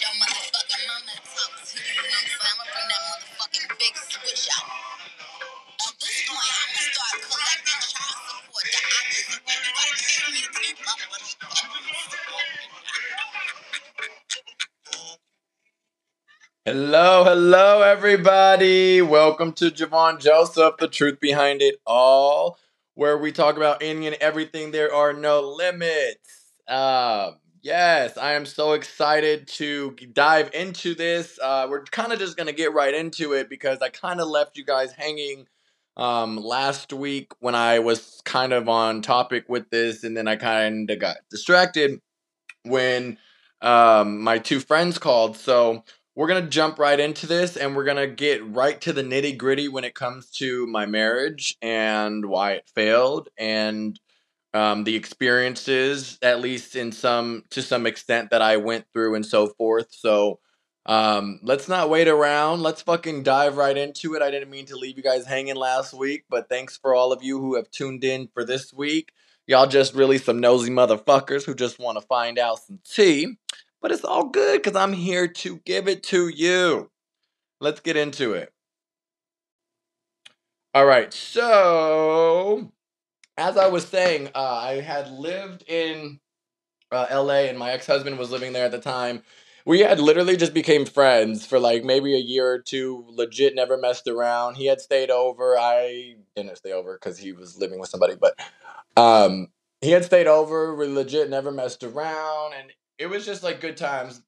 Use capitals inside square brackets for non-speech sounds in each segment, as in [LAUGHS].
your motherfucking mama to you. You know what I'm? I'ma bring that motherfucking big switch out. At this point, I'ma start collecting child support me to keep up with Hello, hello, everybody. Welcome to Jovon Joseph, the truth behind it all, where we talk about any and everything. There are no limits. Um, yes, I am so excited to dive into this. Uh, we're kind of just gonna get right into it because I kind of left you guys hanging um, last week when I was kind of on topic with this, and then I kind of got distracted when um, my two friends called. So we're gonna jump right into this and we're gonna get right to the nitty gritty when it comes to my marriage and why it failed and um, the experiences at least in some to some extent that i went through and so forth so um, let's not wait around let's fucking dive right into it i didn't mean to leave you guys hanging last week but thanks for all of you who have tuned in for this week y'all just really some nosy motherfuckers who just want to find out some tea but it's all good because I'm here to give it to you. Let's get into it. All right, so as I was saying, uh, I had lived in uh, LA and my ex husband was living there at the time. We had literally just became friends for like maybe a year or two, legit never messed around. He had stayed over. I didn't stay over because he was living with somebody, but um, he had stayed over. We legit never messed around. And it was just like good times,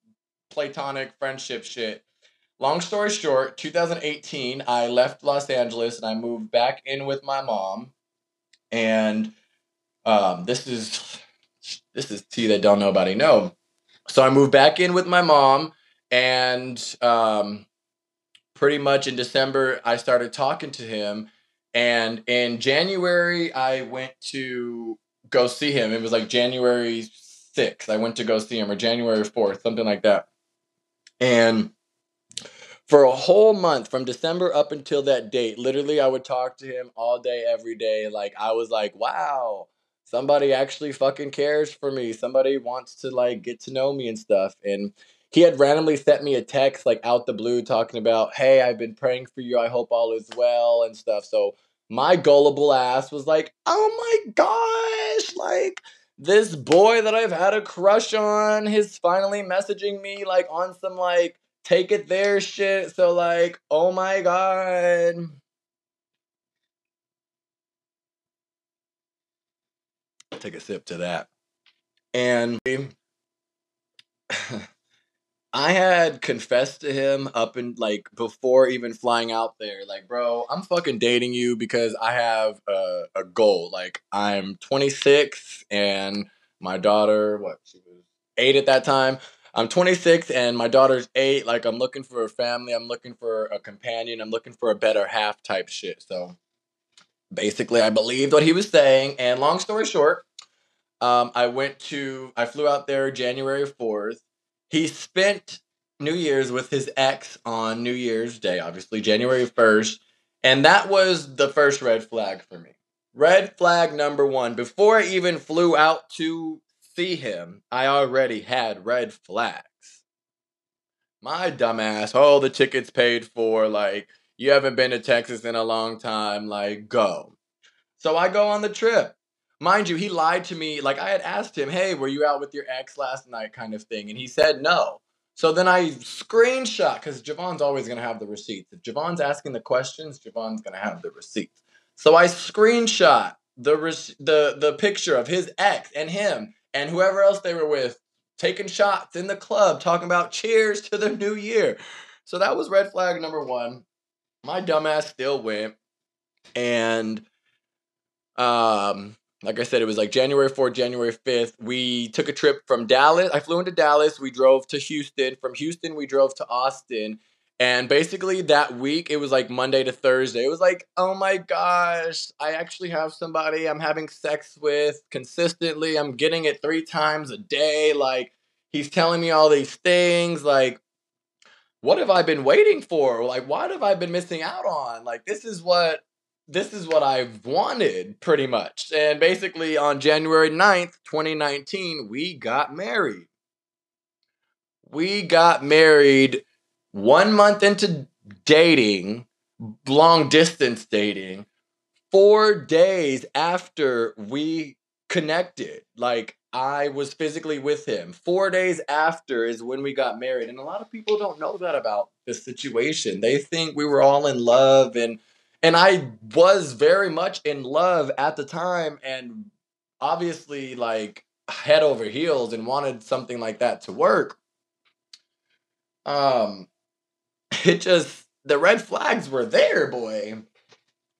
platonic friendship shit. Long story short, 2018, I left Los Angeles and I moved back in with my mom. And um, this is this is tea that don't nobody know. So I moved back in with my mom, and um, pretty much in December I started talking to him. And in January I went to go see him. It was like January 6th. I went to go see him, or January 4th, something like that. And for a whole month, from December up until that date, literally, I would talk to him all day, every day. Like, I was like, wow, somebody actually fucking cares for me. Somebody wants to, like, get to know me and stuff. And he had randomly sent me a text, like, out the blue, talking about, hey, I've been praying for you. I hope all is well and stuff. So, my gullible ass was like, oh my gosh, like, this boy that I've had a crush on is finally messaging me like on some like take it there shit. So like, oh my god. Take a sip to that. And [LAUGHS] I had confessed to him up and like before even flying out there, like, bro, I'm fucking dating you because I have a, a goal. Like, I'm 26 and my daughter, what, she was eight at that time. I'm 26 and my daughter's eight. Like, I'm looking for a family. I'm looking for a companion. I'm looking for a better half type shit. So basically, I believed what he was saying. And long story short, um, I went to, I flew out there January 4th he spent New Year's with his ex on New Year's Day, obviously, January 1st. And that was the first red flag for me. Red flag number one. Before I even flew out to see him, I already had red flags. My dumbass, oh, the ticket's paid for. Like, you haven't been to Texas in a long time. Like, go. So I go on the trip. Mind you, he lied to me. Like I had asked him, "Hey, were you out with your ex last night?" kind of thing, and he said no. So then I screenshot because Jovon's always gonna have the receipts. If Jovon's asking the questions, Jovon's gonna have the receipts. So I screenshot the the the picture of his ex and him and whoever else they were with taking shots in the club, talking about cheers to the new year. So that was red flag number one. My dumbass still went, and um, like I said, it was like January 4th, January 5th. We took a trip from Dallas. I flew into Dallas. We drove to Houston. From Houston, we drove to Austin. And basically, that week, it was like Monday to Thursday. It was like, oh my gosh, I actually have somebody I'm having sex with consistently. I'm getting it three times a day. Like, he's telling me all these things. Like, what have I been waiting for? Like, what have I been missing out on? Like, this is what this is what I've wanted pretty much. And basically, on January 9th, 2019, we got married. we got married one month into dating, long distance dating, four days after we connected. Like I was physically with him. Four days after is when we got married. And a lot of people don't know that about this situation. They think we were all in love and and I was very much in love at the time and obviously like head over heels and wanted something like that to work. Um it just the red flags were there, boy.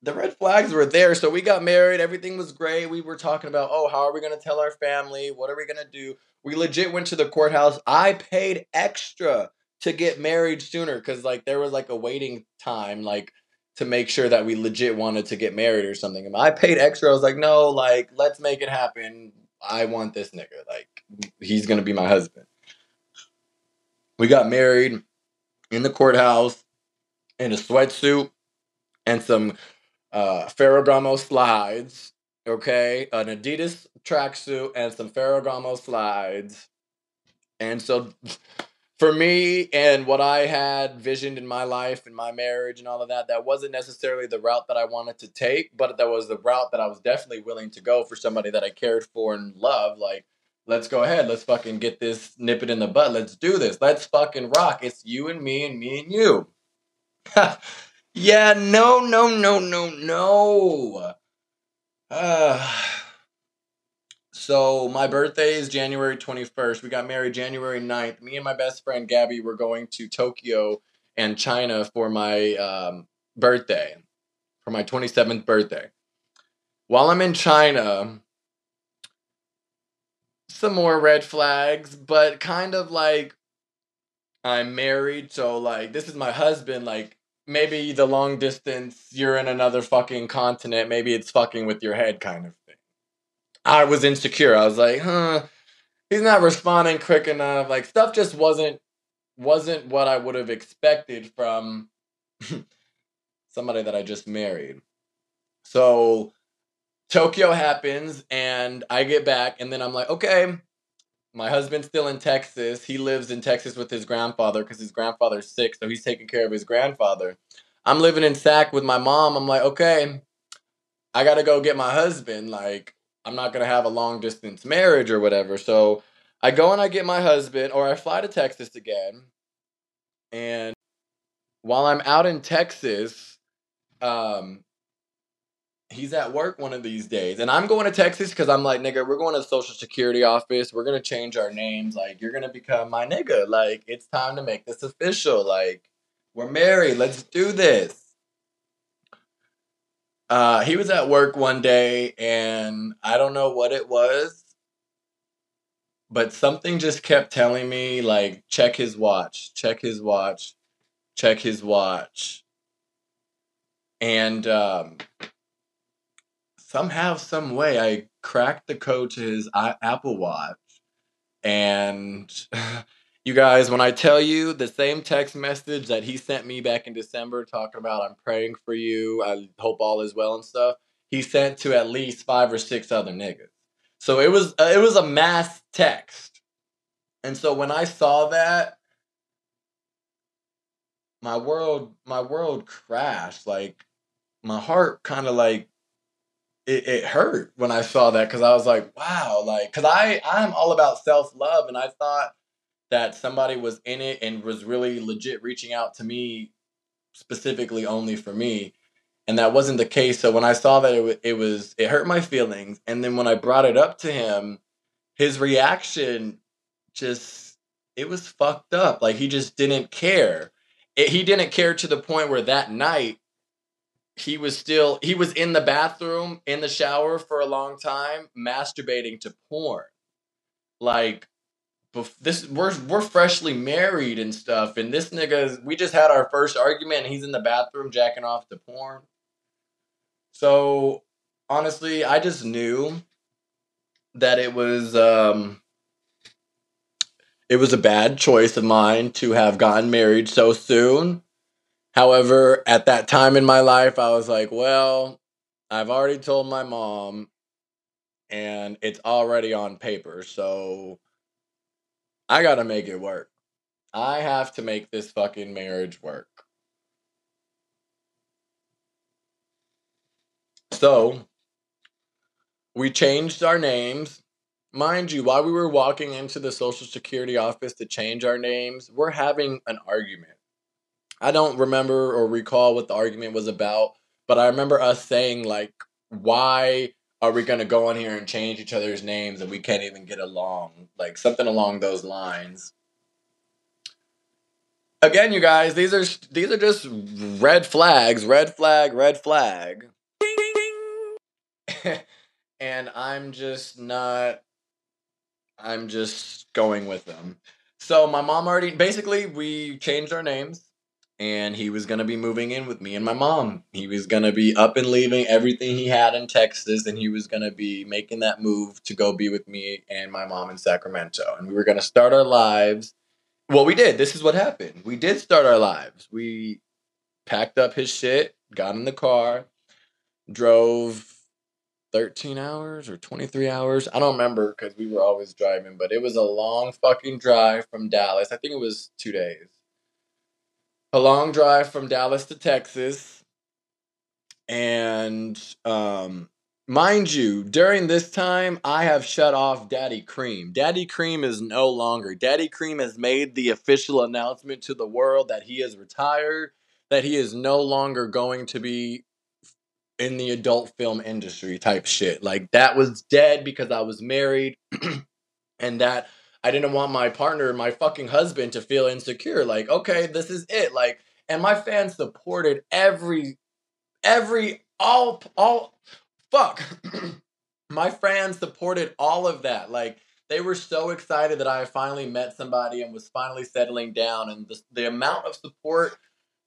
The red flags were there. So we got married. Everything was great. We were talking about, oh, how are we going to tell our family? What are we going to do? We legit went to the courthouse. I paid extra to get married sooner because, like, there was like a waiting time, like, to make sure that we legit wanted to get married or something. And I paid extra. I was like, no, like, let's make it happen. I want this nigga. Like, he's going to be my husband. We got married in the courthouse in a sweatsuit and some uh, Ferragamo slides, okay, an Adidas tracksuit and some Ferragamo slides. And so for me and what I had visioned in my life and my marriage and all of that, that wasn't necessarily the route that I wanted to take, but that was the route that I was definitely willing to go for somebody that I cared for and loved. Like, let's go ahead, let's fucking get this, nip it in the butt, let's do this, let's fucking rock. It's you and me and me and you. [LAUGHS] yeah, no, no, no, no, no. Uh, so my birthday is January 21st. We got married January 9th. Me and my best friend Gabby were going to Tokyo and China for my um, birthday, for my 27th birthday. While I'm in China, some more red flags, but kind of like I'm married, so like this is my husband, like maybe the long distance, you're in another fucking continent, maybe it's fucking with your head kind of thing. I was insecure. I was like, huh, he's not responding quick enough. Like stuff just wasn't wasn't what I would have expected from [LAUGHS] somebody that I just married. So Tokyo happens and I get back and then I'm like, okay, my husband's still in Texas. He lives in Texas with his grandfather because his grandfather's sick, so he's taking care of his grandfather. I'm living in Sac with my mom. I'm like, okay, I gotta go get my husband. Like, I'm not gonna have a long distance marriage or whatever. So I go and I get my husband, or I fly to Texas again. And while I'm out in Texas, um, he's at work one of these days. And I'm going to Texas because I'm like, nigga, we're going to the social security office. We're going to change our names. Like, you're going to become my nigga. Like, it's time to make this official. Like, we're married. Let's do this. Uh, he was at work one day and I don't know what it was, but something just kept telling me, like, check his watch, check his watch, check his watch. And, um, somehow, some way, I cracked the code to his Apple Watch, and [LAUGHS] you guys, when I tell you the same text message that he sent me back in December, talking about I'm praying for you, I hope all is well and stuff, he sent to at least five or six other niggas. So it was uh, it was a mass text, and so when I saw that, my world my world crashed. Like my heart kind of like it, it hurt when I saw that because I was like, wow, like, because I I'm all about self love, and I thought that somebody was in it and was really legit reaching out to me specifically only for me, and that wasn't the case. So when I saw that, it, it was it hurt my feelings, and then when I brought it up to him, his reaction just it was fucked up. Like he just didn't care. It, he didn't care to the point where that night he was still he was in the bathroom in the shower for a long time masturbating to porn. Like this we're we're freshly married and stuff and this nigga we just had our first argument and he's in the bathroom jacking off to porn. So honestly i just knew that it was um it was a bad choice of mine to have gotten married so soon However, at that time in my life, I was like, well, I've already told my mom and it's already on paper. So I got to make it work. I have to make this fucking marriage work. So, we changed our names. Mind you, while we were walking into the Social Security office to change our names, we're having an argument. I don't remember or recall what the argument was about, but I remember us saying, like, why are we going to go on here and change each other's names and we can't even get along? Like, something along those lines. Again, you guys, these are these are just red flags, red flag, red flag. [LAUGHS] and I'm just not I'm just going with them. So my mom already basically we changed our names and he was going to be moving in with me and my mom. He was going to be up and leaving everything he had in Texas and he was going to be making that move to go be with me and my mom in Sacramento. And we were going to start our lives. Well, we did. This is what happened. We did start our lives. We packed up his shit, got in the car, drove 13 hours or 23 hours. I don't remember because we were always driving, but it was a long fucking drive from Dallas. I think it was two days. A long drive from Dallas to Texas. And um, mind you, during this time, I have shut off Daddy Cream. Daddy Cream is no longer. Daddy Cream has made the official announcement to the world that he is retired, that he is no longer going to be in the adult film industry type shit. Like that was dead because I was married [CLEARS THROAT] and that I didn't want my partner, my fucking husband to feel insecure. Like, okay, this is it. Like, and my fans supported every every all all fuck. [CLEARS THROAT] my fans supported all of that. Like they were so excited that I finally met somebody and was finally settling down and the, the amount of support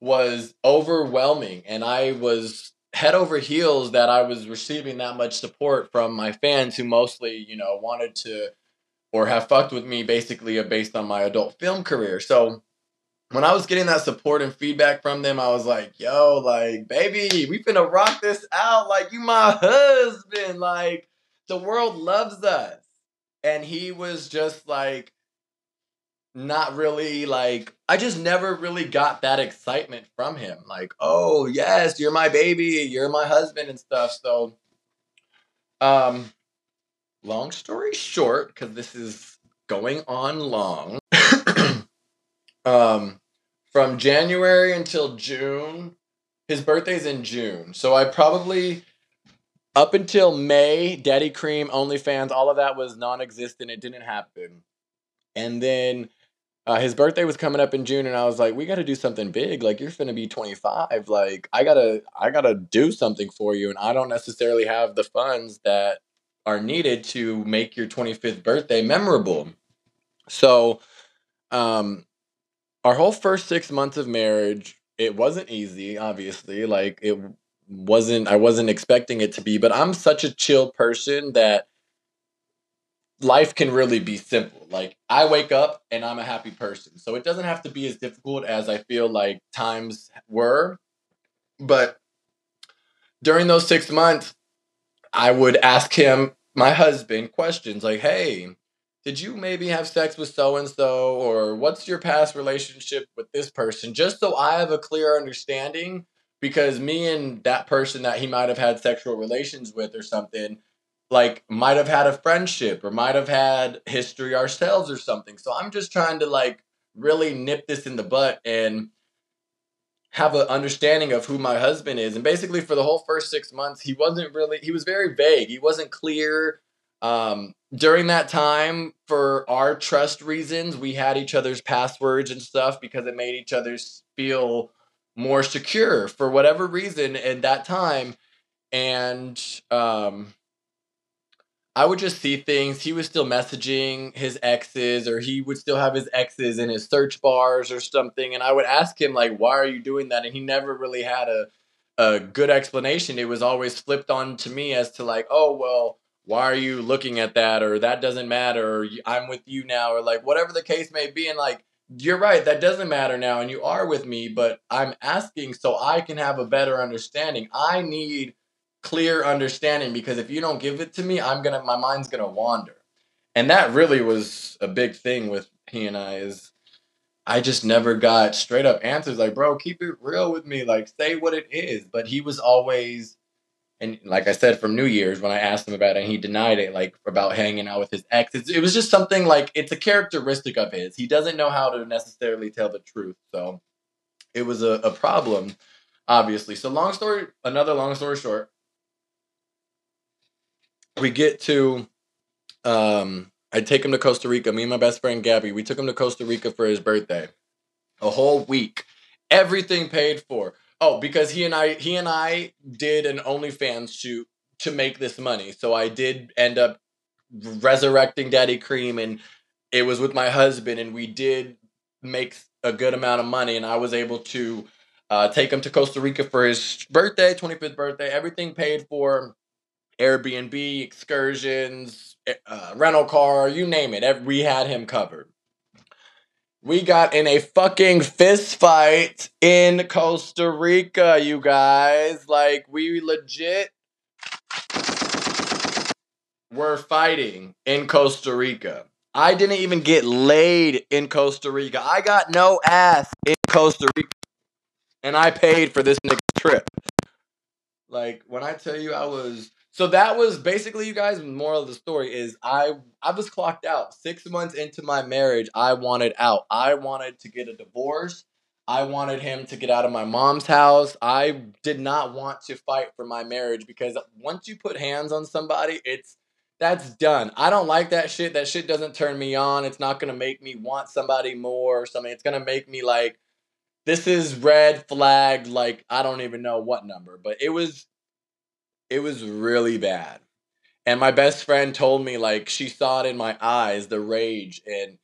was overwhelming and I was head over heels that I was receiving that much support from my fans who mostly, you know, wanted to or have fucked with me basically based on my adult film career. So when I was getting that support and feedback from them, I was like, yo, like, baby, we finna rock this out. Like, you my husband. Like, the world loves us. And he was just like, not really like I just never really got that excitement from him. Like, oh yes, you're my baby, you're my husband and stuff. So um long story short, because this is going on long. [COUGHS] um from January until June, his birthday's in June. So I probably up until May, Daddy Cream, OnlyFans, all of that was non existent. It didn't happen. And then uh, his birthday was coming up in June, and I was like, "We got to do something big. Like, you're gonna be 25. Like, I gotta, I gotta do something for you, and I don't necessarily have the funds that are needed to make your 25th birthday memorable." So, um, our whole first six months of marriage, it wasn't easy. Obviously, like it wasn't. I wasn't expecting it to be, but I'm such a chill person that life can really be simple. Like I wake up and I'm a happy person. So it doesn't have to be as difficult as I feel like times were. But during those 6 months, I would ask him, my husband, questions like, "Hey, did you maybe have sex with so and so or what's your past relationship with this person?" Just so I have a clear understanding because me and that person that he might have had sexual relations with or something like might have had a friendship or might have had history ourselves or something. So I'm just trying to like really nip this in the butt and have an understanding of who my husband is. And basically for the whole first 6 months he wasn't really he was very vague. He wasn't clear um during that time for our trust reasons we had each other's passwords and stuff because it made each other feel more secure for whatever reason at that time and um I would just see things. He was still messaging his exes, or he would still have his exes in his search bars or something. And I would ask him, like, why are you doing that? And he never really had a, a good explanation. It was always flipped on to me as to, like, oh, well, why are you looking at that? Or that doesn't matter. Or I'm with you now. Or like, whatever the case may be. And like, you're right, that doesn't matter now. And you are with me, but I'm asking so I can have a better understanding. I need clear understanding because if you don't give it to me, I'm gonna my mind's gonna wander. And that really was a big thing with he and I is I just never got straight up answers like, bro, keep it real with me. Like, say what it is. But he was always, and like I said, from New Year's when I asked him about it, and he denied it, like about hanging out with his ex. It's, it was just something like it's a characteristic of his. He doesn't know how to necessarily tell the truth. So it was a, a problem, obviously. So, long story, another long story short, we get to, um, I take him to Costa Rica. Me and my best friend Gabby, we took him to Costa Rica for his birthday. A whole week, everything paid for. Oh, because he and I, he and I did an OnlyFans shoot to make this money. So I did end up resurrecting Daddy Cream, and it was with my husband, and we did make a good amount of money, and I was able to uh, take him to Costa Rica for his birthday, 25th birthday. Everything paid for. Airbnb, excursions, uh, rental car, you name it. We had him covered. We got in a fucking fist fight in Costa Rica, you guys. Like, we legit were fighting in Costa Rica. I didn't even get laid in Costa Rica. I got no ass in Costa Rica. And I paid for this nigga trip. Like, when I tell you I was so that was basically you guys moral of the story is i i was clocked out. Six months into my marriage i wanted out. I wanted to get a divorce. I wanted him to get out of my mom's house. I did not want to fight for my marriage because once you put hands on somebody it's that's done. I don't like that shit. That shit doesn't turn me on. It's not gonna make me want somebody more or something. It's gonna make me like this is red flag like i don't even know what number but it was it was really bad. And my best friend told me like she saw it in my eyes, the rage and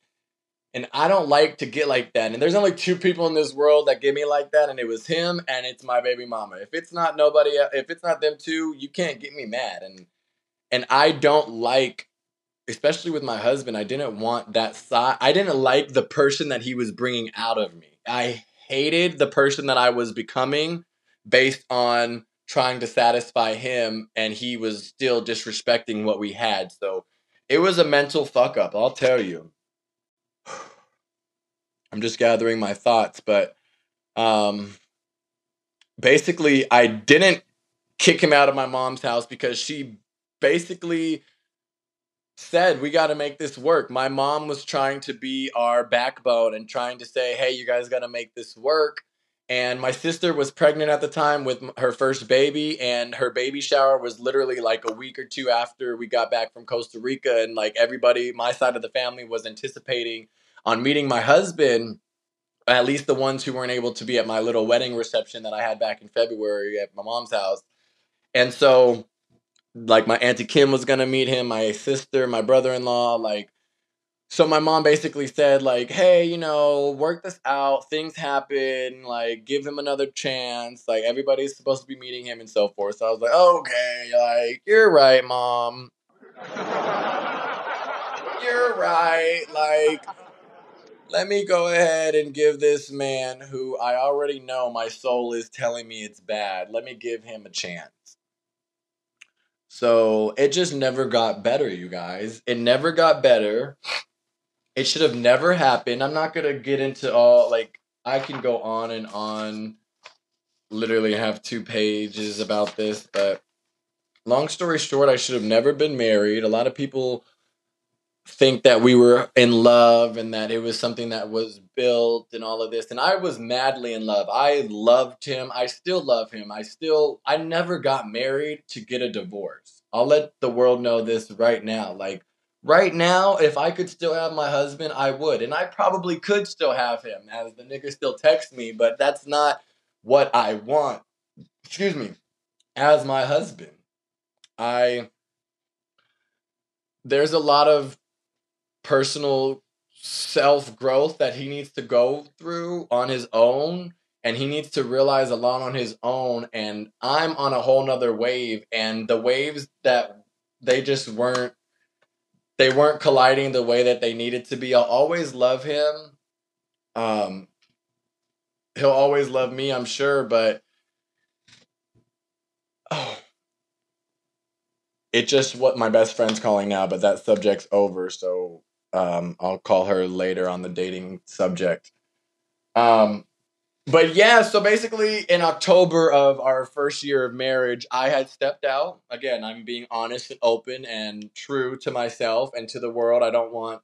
and I don't like to get like that. And there's only two people in this world that get me like that, and it was him and it's my baby mama. If it's not nobody, uh, if it's not them two, you can't get me mad. And and I don't like, especially with my husband, I didn't want that side. I didn't like the person that he was bringing out of me. I hated the person that I was becoming based on trying to satisfy him and he was still disrespecting what we had. So it was a mental fuck up, I'll tell you. [SIGHS] I'm just gathering my thoughts, but um basically I didn't kick him out of my mom's house because she basically said we got to make this work. My mom was trying to be our backbone and trying to say, "Hey, you guys got to make this work." And my sister was pregnant at the time with her first baby and her baby shower was literally like a week or two after we got back from Costa Rica and like everybody my side of the family was anticipating on meeting my husband at least the ones who weren't able to be at my little wedding reception that I had back in February at my mom's house. And so like my auntie Kim was to meet him my sister my brother-in-law like so my mom basically said like hey you know work this out. Things happen. Like give him another chance. Like everybody's supposed to be meeting him and so forth. So i was like okay like you're right mom. You're right. Like let me go ahead and give this man who i already know my soul is telling me it's bad. Let me give him a chance. So it just never got better you guys. It never got better it should have never happened. I'm not gonna get into all like I can go on and on. Literally have two pages about this, but long story short, I should have never been married. A lot of people think that we were in love and that it was something that was built and all of this and I was madly in love. I loved him. I still love him. I still I never got married to get a divorce. I'll let the world know this right now. Like Right now, if I could still have my husband, I would. And I probably could still have him, as the nigga still texts me, but that's not what I want. Excuse me. As my husband. I there's a lot of personal self growth that he needs to go through on his own and he needs to realize a lot on his own and i'm on a whole nother wave and the waves that they just weren't they weren't colliding the way that they needed to be. I'll always love him. Um, he'll always love me, I'm sure, but oh, it just what my best friend's calling now, but that subject's over, so um, I'll call her later on the dating subject. Um, but yeah, so basically in October of our first year of marriage, I had stepped out. Again, I'm being honest and open and true to myself and to the world. I don't want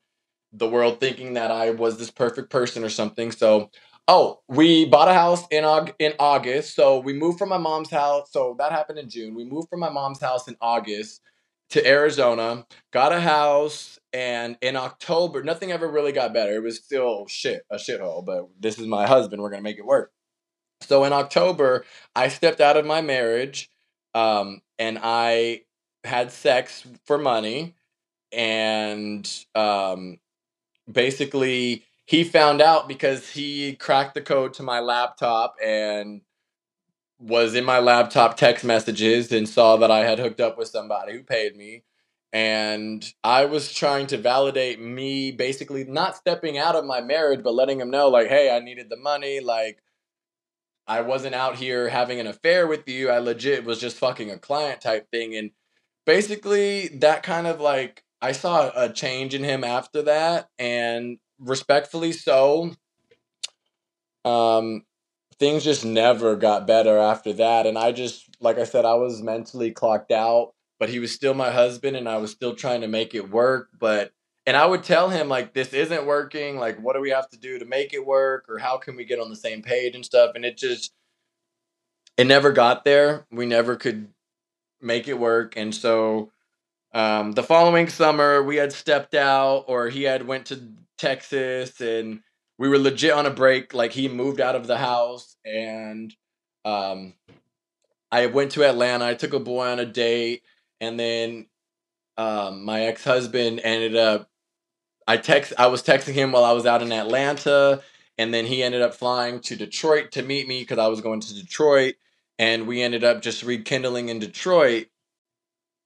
the world thinking that I was this perfect person or something. So, oh, we bought a house in Aug- in August. So we moved from my mom's house. So that happened in June. We moved from my mom's house in August to Arizona, got a house, and in October, nothing ever really got better. It was still shit, a shithole, but this is my husband. We're gonna make it work. So in October, I stepped out of my marriage, um, and I had sex for money, and um, basically he found out because he cracked the code to my laptop and was in my laptop text messages and saw that I had hooked up with somebody who paid me. And I was trying to validate me basically not stepping out of my marriage, but letting him know, like, hey, I needed the money. Like, I wasn't out here having an affair with you. I legit was just fucking a client type thing. And basically, that kind of like, I saw a change in him after that. And respectfully so, um, things just never got better after that. And I just, like I said, I was mentally clocked out, but he was still my husband and I was still trying to make it work. But, and I would tell him, like, this isn't working. Like, what do we have to do to make it work? Or how can we get on the same page and stuff? And it just, it never got there. We never could make it work. And so, um, the following summer, we had stepped out, or he had went to Texas, and we were legit on a break. Like he moved out of the house, and um, I went to Atlanta. I took a boy on a date, and then um, my ex husband ended up. I text. I was texting him while I was out in Atlanta, and then he ended up flying to Detroit to meet me because I was going to Detroit, and we ended up just rekindling in Detroit.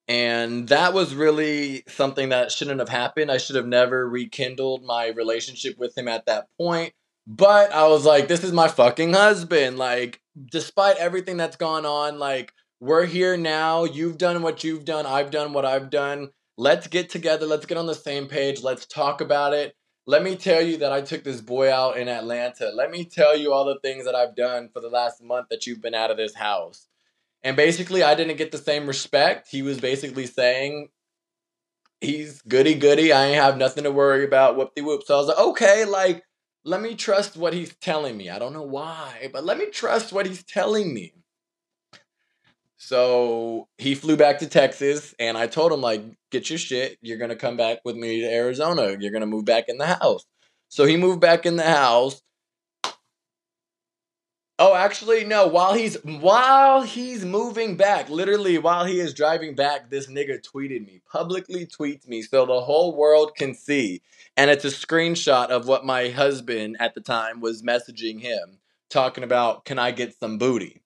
And that was really something that shouldn't have happened. I should have never rekindled my relationship with him at that point. But I was like, this is my fucking husband. Like, despite everything that's gone on, like, we're here now. You've done what you've done. I've done what I've done. Let's get together. Let's get on the same page. Let's talk about it. Let me tell you that I took this boy out in Atlanta. Let me tell you all the things that I've done for the last month that you've been out of this house. And basically, I didn't get the same respect. He was basically saying, he's goody goody. I ain't have nothing to worry about. Whoop de whoop. So I was like, okay, like, let me trust what he's telling me. I don't know why, but let me trust what he's telling me. So he flew back to Texas, and I told him, like, get your shit. You're to come back with me to Arizona. You're to move back in the house. So he moved back in the house. Oh, actually, no. While he's while he's moving back, literally while he is driving back, this nigga tweeted me, publicly tweets me, so the whole world can see. And it's a screenshot of what my husband at the time was messaging him, talking about, "Can I get some booty?"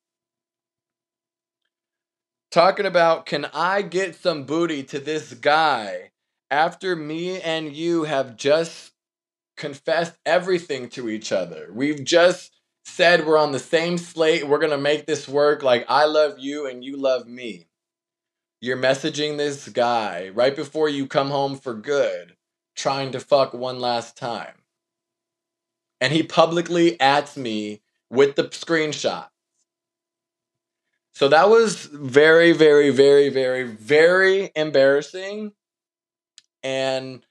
Talking about, "Can I get some booty to this guy?" After me and you have just confessed everything to each other. We've just said we're on the same slate. We're going to make this work. Like, I love you and you love me. You're messaging this guy right before you come home for good, trying to fuck one last time. And he publicly at me with the screenshot. So that was very, very, very, very, very embarrassing. And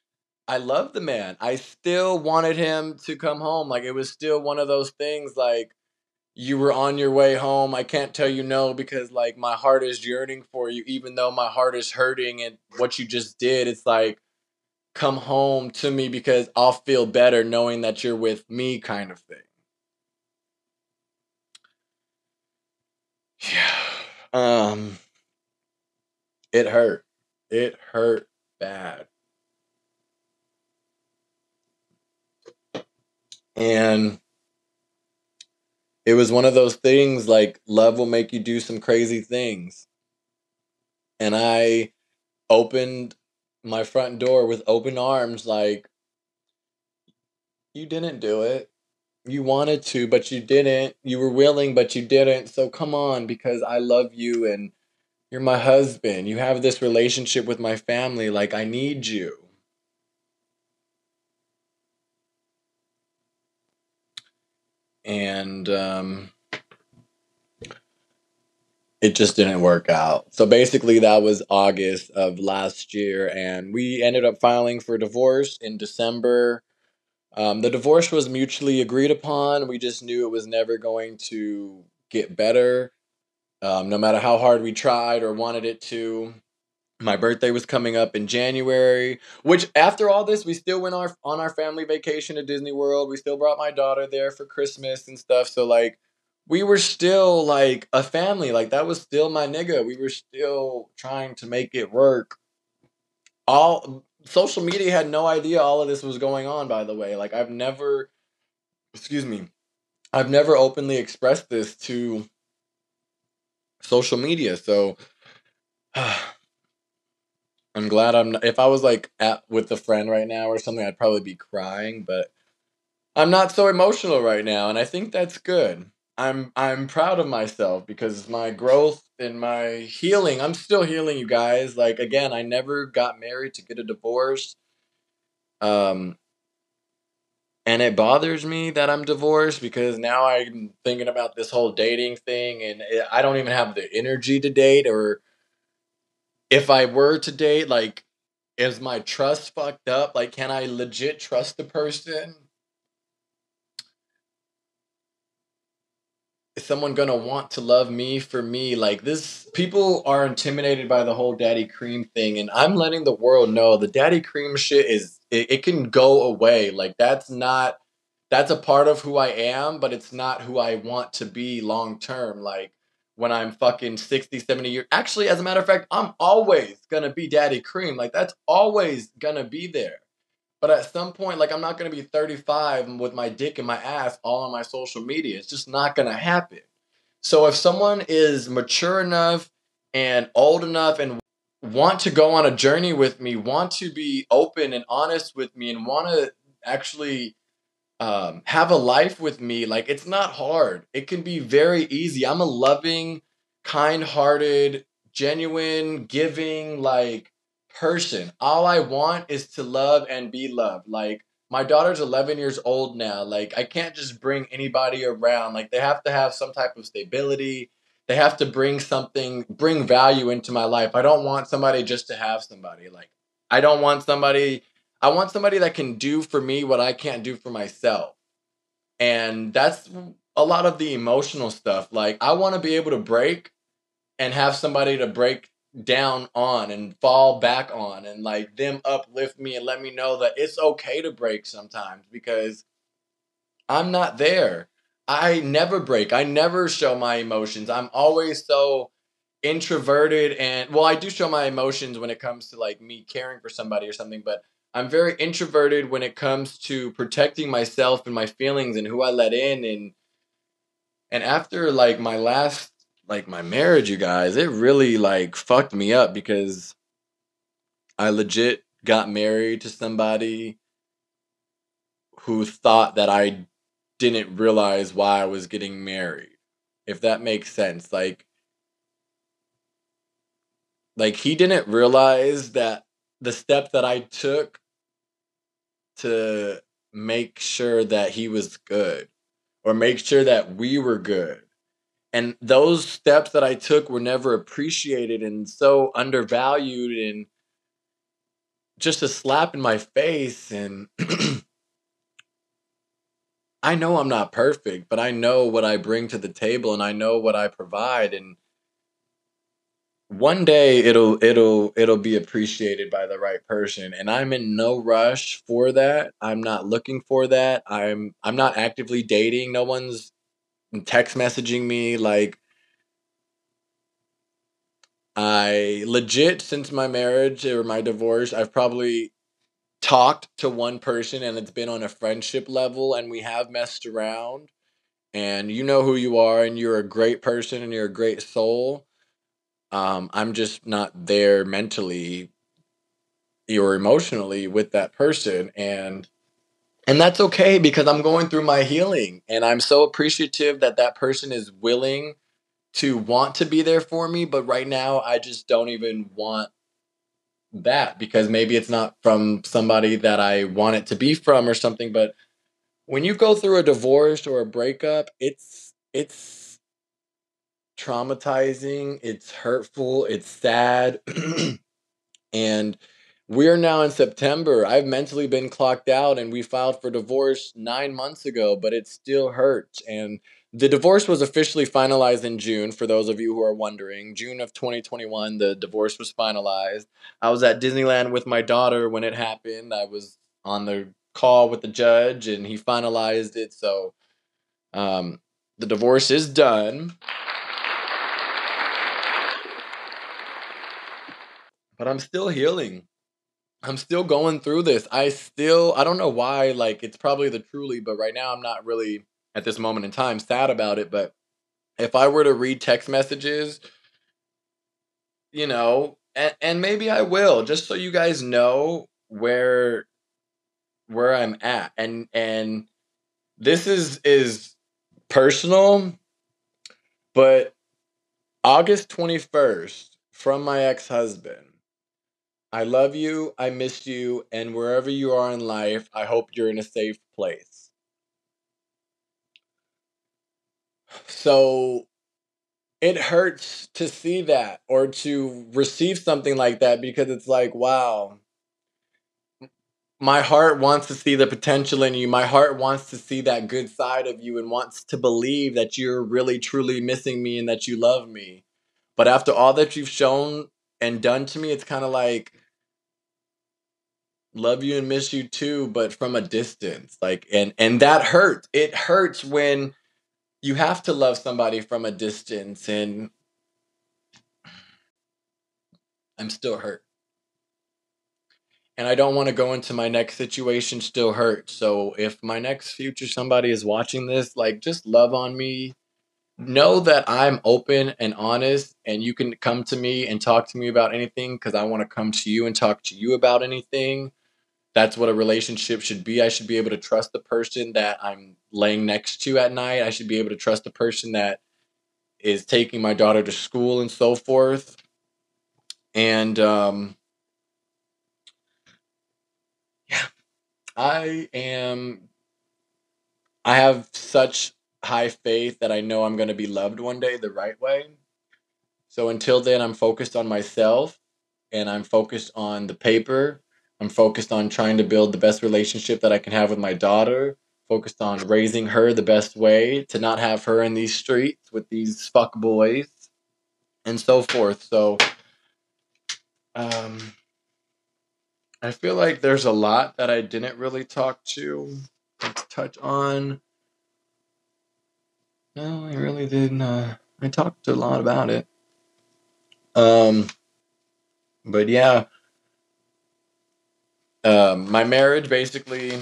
I love the man. I still wanted him to come home. Like it was still one of those things like you were on your way home. I can't tell you no because like my heart is yearning for you even though my heart is hurting and what you just did it's like come home to me because I'll feel better knowing that you're with me kind of thing. Yeah. Um it hurt. It hurt bad. And it was one of those things like love will make you do some crazy things. And I opened my front door with open arms, like, you didn't do it. You wanted to, but you didn't. You were willing, but you didn't. So come on, because I love you and you're my husband. You have this relationship with my family. Like, I need you. and um, it just didn't work out. So basically, that was August of last year, and we ended up filing for divorce in December. Um, the divorce was mutually agreed upon. We just knew it was never going to get better, um, no matter how hard we tried or wanted it to. My birthday was coming up in January, which after all this, we still went our, on our family vacation to Disney World. We still brought my daughter there for Christmas and stuff. So like, we were still like a family. Like that was still my nigga. We were still trying to make it work. All social media had no idea all of this was going on. By the way, like I've never, excuse me, I've never openly expressed this to social media. So. [SIGHS] I'm glad I'm. Not, if I was like at with a friend right now or something, I'd probably be crying. But I'm not so emotional right now, and I think that's good. I'm I'm proud of myself because my growth and my healing. I'm still healing, you guys. Like again, I never got married to get a divorce. Um, and it bothers me that I'm divorced because now I'm thinking about this whole dating thing, and I don't even have the energy to date or if I were to date, like, is my trust fucked up? Like, can I legit trust the person? Is someone gonna want to love me for me? Like, this, people are intimidated by the whole Daddy Cream thing, and I'm letting the world know the Daddy Cream shit is, it, it can go away. Like, that's not, that's a part of who I am, but it's not who I want to be long term. Like, when I'm fucking 60, 70 years. Actually, as a matter of fact, I'm always gonna be Daddy Cream. Like that's always gonna be there. But at some point, like I'm not gonna be 35 with my dick in my ass all on my social media. It's just not gonna happen. So if someone is mature enough and old enough and want to go on a journey with me, want to be open and honest with me, and want to actually um, have a life with me, like it's not hard. It can be very easy. I'm a loving, kind hearted, genuine, giving, like person. All I want is to love and be loved. Like my daughter's 11 years old now. Like I can't just bring anybody around. Like they have to have some type of stability. They have to bring something, bring value into my life. I don't want somebody just to have somebody. Like I don't want somebody I want somebody that can do for me what I can't do for myself. And that's a lot of the emotional stuff. Like, I want to be able to break and have somebody to break down on and fall back on and like them uplift me and let me know that it's okay to break sometimes because I'm not there. I never break. I never show my emotions. I'm always so introverted and well, I do show my emotions when it comes to like me caring for somebody or something, but I'm very introverted when it comes to protecting myself and my feelings and who I let in and and after like my last like my marriage you guys it really like fucked me up because I legit got married to somebody who thought that I didn't realize why I was getting married if that makes sense like like he didn't realize that the step that I took to make sure that he was good or make sure that we were good. And those steps that I took were never appreciated and so undervalued and just a slap in my face. And [CLEARS THROAT] I know I'm not perfect, but I know what I bring to the table and I know what I provide. And one day it'll it'll it'll be appreciated by the right person and i'm in no rush for that i'm not looking for that i'm i'm not actively dating no one's text messaging me like i legit since my marriage or my divorce i've probably talked to one person and it's been on a friendship level and we have messed around. And you know who you are and you're a great person and you're a great soul. Um, I'm just not there mentally or emotionally with that person. And and that's okay because I'm going through my healing and I'm so appreciative that that person is willing to want to be there for me but right now I just don't even want that because maybe it's not from somebody that I want it to be from or something but when you go through a divorce or a breakup, it's it's traumatizing, it's hurtful, it's sad. [CLEARS THROAT] and we're now in September. I've mentally been clocked out and we filed for divorce 9 months ago, but it still hurts and the divorce was officially finalized in June, for those of you who are wondering. June of 2021, the divorce was finalized. I was at Disneyland with my daughter when it happened. I was on the call with the judge and he finalized it. So um, the divorce is done. But I'm still healing. I'm still going through this. I still, I don't know why, like, it's probably the truly, but right now I'm not really at this moment in time sad about it. But if I were to read text messages, you know, and, and maybe I will, just so you guys know where where I'm at. And and this is is personal, but August 21st from my ex-husband. I love you, I miss you, and wherever you are in life, I hope you're in a safe place. So it hurts to see that or to receive something like that because it's like, wow, my heart wants to see the potential in you. My heart wants to see that good side of you and wants to believe that you're really truly missing me and that you love me. But after all that you've shown and done to me, it's kind of like love you and miss you too, but from a distance. Like and and that hurts. It hurts when you have to love somebody from a distance and I'm still hurt and I don't want to go into my next situation still hurt. So if my next future somebody is watching this, like just love on me. Know that I'm open and honest and you can come to me and talk to me about anything because I want to come to you and talk to you about anything. That's what a relationship should be. I should be able to trust the person that I'm laying next to at night. I should be able to trust the person that is taking my daughter to school and so forth. And um yeah, I am I have such high faith that I know I'm going to be loved one day the right way. So until then I'm focused on myself and I'm focused on the paper. I'm focused on trying to build the best relationship that I can have with my daughter, focused on raising her the best way to not have her in these streets with these fuck boys and so forth. So um I feel like there's a lot that I didn't really talk to, touch on. No, I really didn't. Uh, I talked a lot about it. Um, but yeah, um, my marriage basically,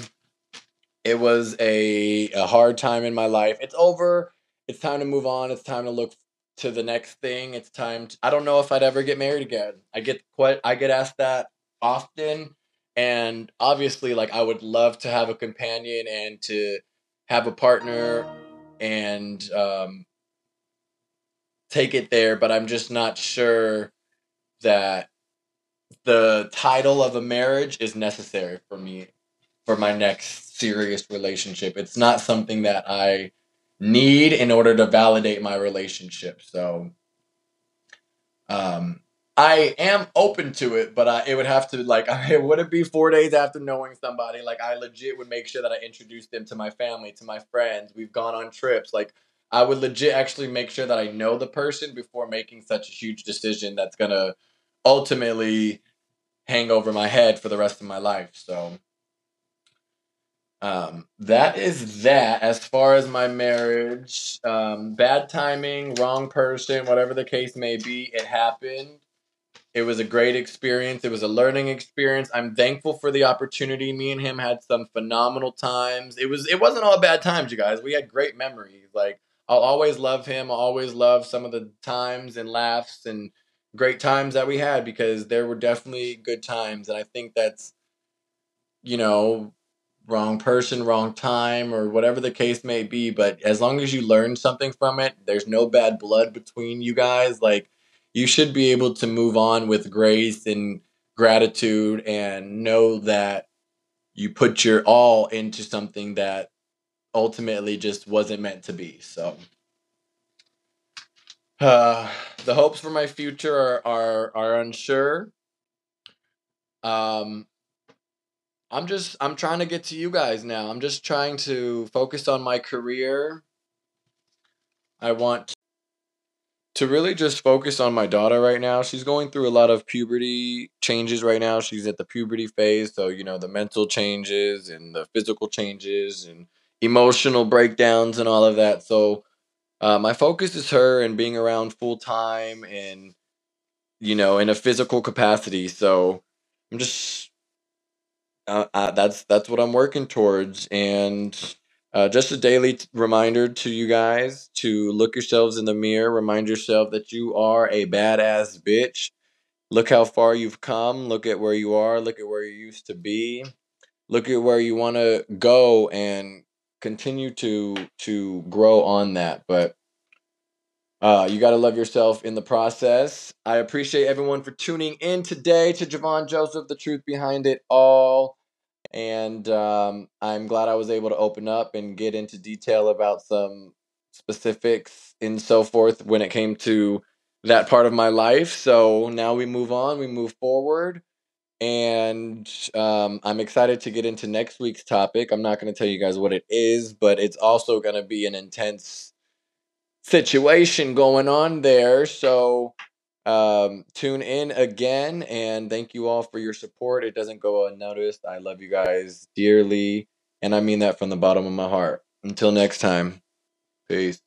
it was a, a hard time in my life. It's over. It's time to move on. It's time to look to the next thing. It's time. To, I don't know if I'd ever get married again. I get quite. I get asked that often and obviously like i would love to have a companion and to have a partner and um, take it there but i'm just not sure that the title of a marriage is necessary for me for my next serious relationship. It's not something that i need in order to validate my relationship so um I am open to it, but I, it would have to like [LAUGHS] it wouldn't be four days after knowing somebody. Like I legit would make sure that I introduce them to my family, to my friends. We've gone on trips. Like I would legit actually make sure that I know the person before making such a huge decision that's gonna ultimately hang over my head for the rest of my life. So um, that is that. As far as my marriage, um, bad timing, wrong person, whatever the case may be, it happened it was a great experience. It was a learning experience. I'm thankful for the opportunity. Me and him had some phenomenal times. It was it wasn't all bad times, you guys. We had great memories. Like I'll always love him. I'll always love some of the times and laughs and great times that we had because there were definitely good times and I think that's you know wrong person, wrong time or whatever the case may be, but as long as you learn something from it, there's no bad blood between you guys like you should be able to move on with grace and gratitude and know that you put your all into something that ultimately just wasn't meant to be. So uh, the hopes for my future are are, are unsure. Um, I'm just I'm trying to get to you guys now. I'm just trying to focus on my career. I want to really just focus on my daughter right now. She's going through a lot of puberty changes right now. She's at the puberty phase, so you know, the mental changes and the physical changes and emotional breakdowns and all of that. So uh, my focus is her and being around full time and you know in a physical capacity. So I'm just uh, uh, that's that's what I'm working towards, and uh, just a daily t- reminder to you guys to look yourselves in the mirror. Remind yourself that you are a badass bitch. Look how far you've come. Look at where you are. Look at where you used to be. Look at where you want to go, and continue to to grow on that. But uh, you got to love yourself in the process. I appreciate everyone for tuning in today to Jovon Joseph, the truth behind it all. And um, I'm glad I was able to open up and get into detail about some specifics and so forth when it came to that part of my life. So now we move on, we move forward. And um, I'm excited to get into next week's topic. I'm not going to tell you guys what it is, but it's also going to be an intense situation going on there. So um, tune in again and thank you all for your support. It doesn't go unnoticed. I love you guys dearly. And I mean that from the bottom of my heart. Until next time, peace.